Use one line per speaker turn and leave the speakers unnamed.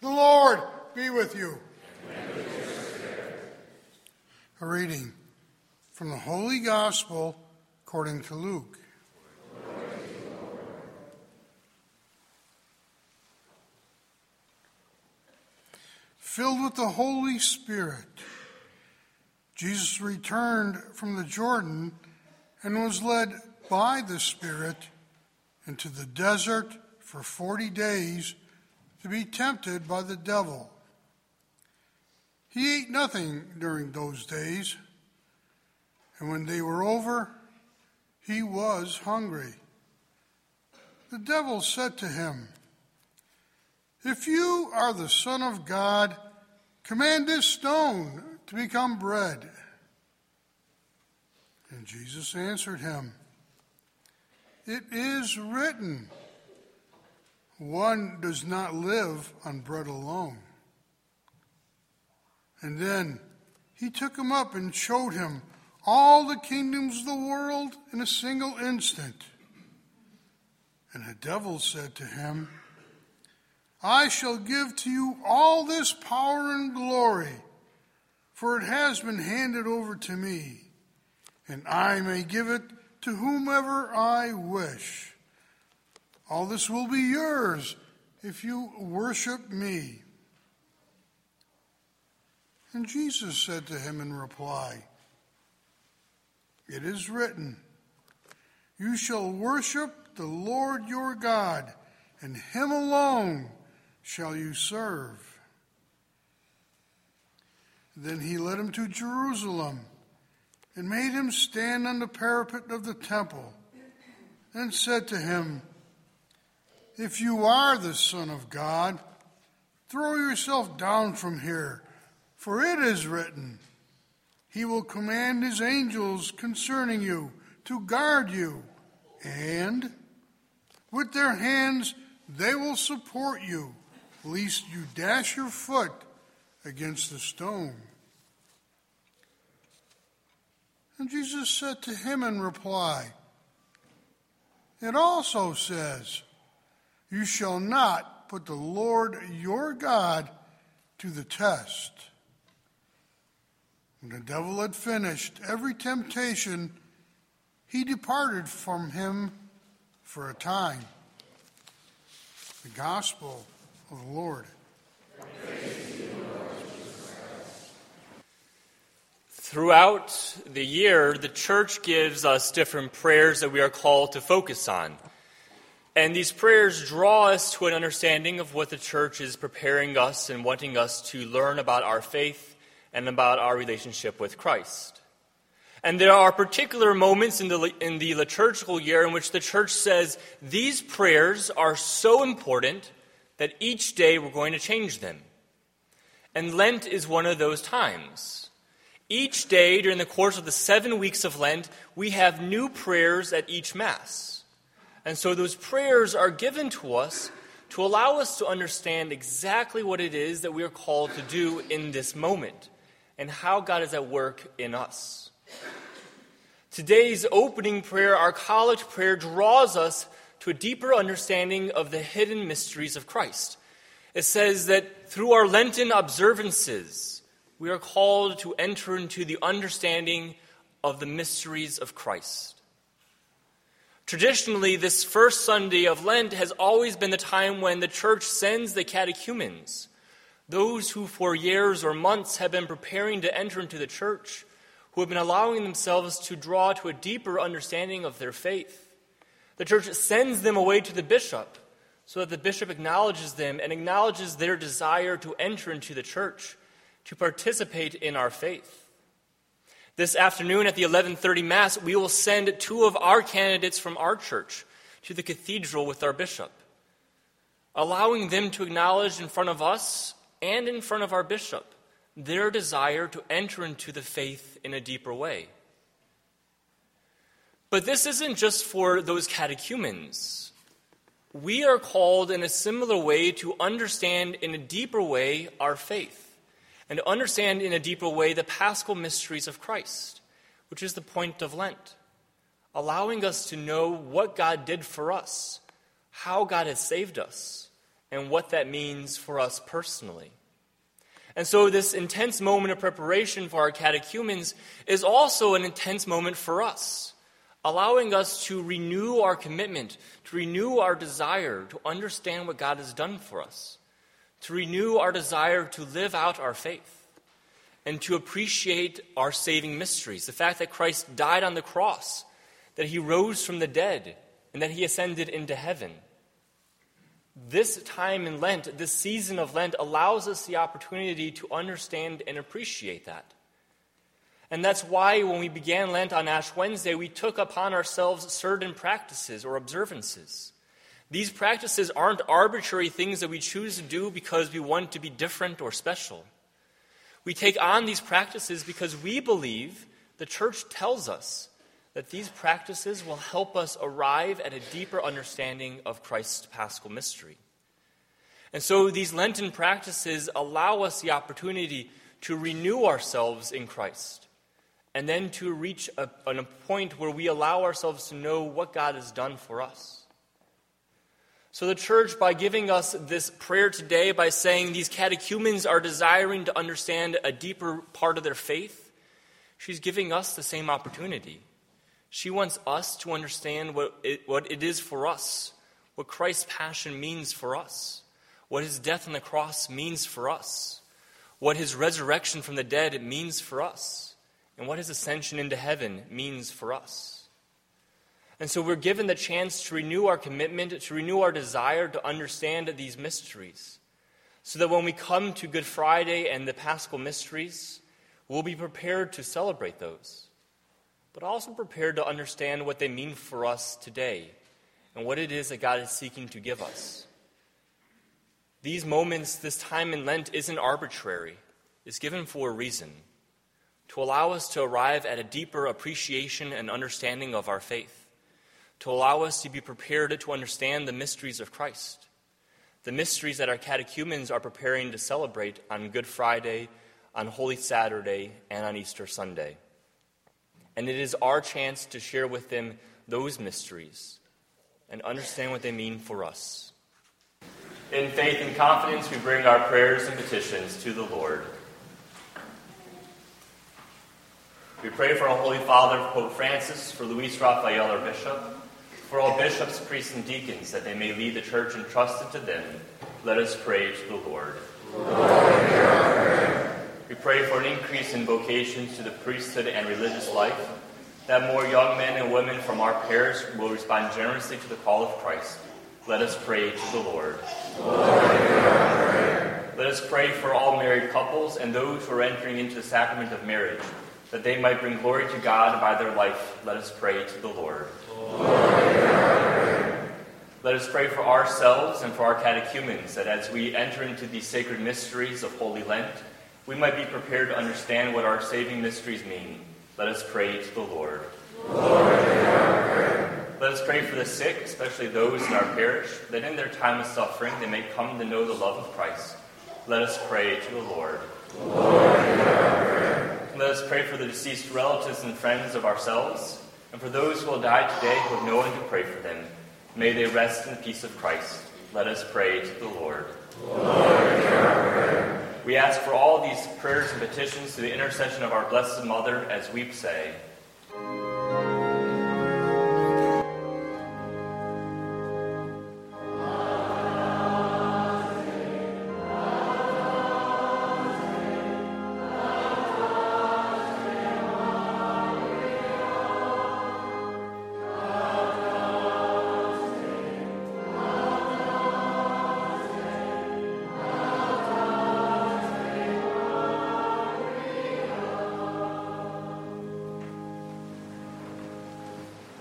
The Lord be with you. A reading from the Holy Gospel according to Luke. Filled with the Holy Spirit, Jesus returned from the Jordan and was led by the Spirit into the desert for forty days to be tempted by the devil. He ate nothing during those days, and when they were over, he was hungry. The devil said to him, If you are the Son of God, command this stone to become bread. And Jesus answered him, It is written, one does not live on bread alone. And then he took him up and showed him all the kingdoms of the world in a single instant. And the devil said to him, I shall give to you all this power and glory, for it has been handed over to me, and I may give it to whomever I wish. All this will be yours if you worship me. And Jesus said to him in reply, It is written, You shall worship the Lord your God, and him alone shall you serve. Then he led him to Jerusalem and made him stand on the parapet of the temple and said to him, If you are the Son of God, throw yourself down from here, for it is written, He will command His angels concerning you to guard you, and with their hands they will support you, lest you dash your foot against the stone. And Jesus said to him in reply, It also says, You shall not put the Lord your God to the test. When the devil had finished every temptation, he departed from him for a time. The Gospel of the Lord.
Throughout the year, the church gives us different prayers that we are called to focus on. And these prayers draw us to an understanding of what the church is preparing us and wanting us to learn about our faith and about our relationship with Christ. And there are particular moments in the, in the liturgical year in which the church says these prayers are so important that each day we're going to change them. And Lent is one of those times. Each day during the course of the seven weeks of Lent, we have new prayers at each Mass. And so those prayers are given to us to allow us to understand exactly what it is that we are called to do in this moment and how God is at work in us. Today's opening prayer, our collect prayer, draws us to a deeper understanding of the hidden mysteries of Christ. It says that through our Lenten observances, we are called to enter into the understanding of the mysteries of Christ. Traditionally, this first Sunday of Lent has always been the time when the church sends the catechumens, those who for years or months have been preparing to enter into the church, who have been allowing themselves to draw to a deeper understanding of their faith. The church sends them away to the bishop so that the bishop acknowledges them and acknowledges their desire to enter into the church to participate in our faith. This afternoon at the 11:30 mass, we will send two of our candidates from our church to the cathedral with our bishop, allowing them to acknowledge in front of us and in front of our bishop their desire to enter into the faith in a deeper way. But this isn't just for those catechumens. We are called in a similar way to understand in a deeper way our faith and to understand in a deeper way the paschal mysteries of Christ, which is the point of Lent, allowing us to know what God did for us, how God has saved us, and what that means for us personally. And so, this intense moment of preparation for our catechumens is also an intense moment for us, allowing us to renew our commitment, to renew our desire to understand what God has done for us, to renew our desire to live out our faith, and to appreciate our saving mysteries. The fact that Christ died on the cross, that he rose from the dead, and that he ascended into heaven. This time in Lent, this season of Lent, allows us the opportunity to understand and appreciate that. And that's why when we began Lent on Ash Wednesday, we took upon ourselves certain practices or observances. These practices aren't arbitrary things that we choose to do because we want to be different or special. We take on these practices because we believe the church tells us that these practices will help us arrive at a deeper understanding of Christ's paschal mystery. And so these Lenten practices allow us the opportunity to renew ourselves in Christ and then to reach a, a point where we allow ourselves to know what God has done for us. So, the church, by giving us this prayer today, by saying these catechumens are desiring to understand a deeper part of their faith, she's giving us the same opportunity. She wants us to understand what it, what it is for us, what Christ's passion means for us, what his death on the cross means for us, what his resurrection from the dead means for us, and what his ascension into heaven means for us. And so we're given the chance to renew our commitment, to renew our desire to understand these mysteries, so that when we come to Good Friday and the Paschal mysteries, we'll be prepared to celebrate those but also prepared to understand what they mean for us today and what it is that God is seeking to give us. These moments, this time in Lent, isn't arbitrary, it's given for a reason to allow us to arrive at a deeper appreciation and understanding of our faith, to allow us to be prepared to understand the mysteries of Christ, the mysteries that our catechumens are preparing to celebrate on Good Friday, on Holy Saturday, and on Easter Sunday. And it is our chance to share with them those mysteries and understand what they mean for us. In faith and confidence, we bring our prayers and petitions to the Lord. We pray for our Holy Father, Pope Francis, for Luis Rafael, our bishop, for all bishops, priests, and deacons, that they may lead the church entrusted to them. Let us pray to the Lord. Lord we pray for an increase in vocations to the priesthood and religious life, that more young men and women from our parish will respond generously to the call of Christ. Let us pray to the Lord. Lord Let us pray for all married couples and those who are entering into the sacrament of marriage, that they might bring glory to God by their life. Let us pray to the Lord. Lord Let us pray for ourselves and for our catechumens, that as we enter into these sacred mysteries of Holy Lent, we might be prepared to understand what our saving mysteries mean. Let us pray to the Lord. Lord Let us pray for the sick, especially those in our parish, that in their time of suffering they may come to know the love of Christ. Let us pray to the Lord. Lord Let us pray for the deceased relatives and friends of ourselves, and for those who will die today who have no one to pray for them. May they rest in the peace of Christ. Let us pray to the Lord. Lord we ask for all these prayers and petitions to the intercession of our Blessed Mother as we say,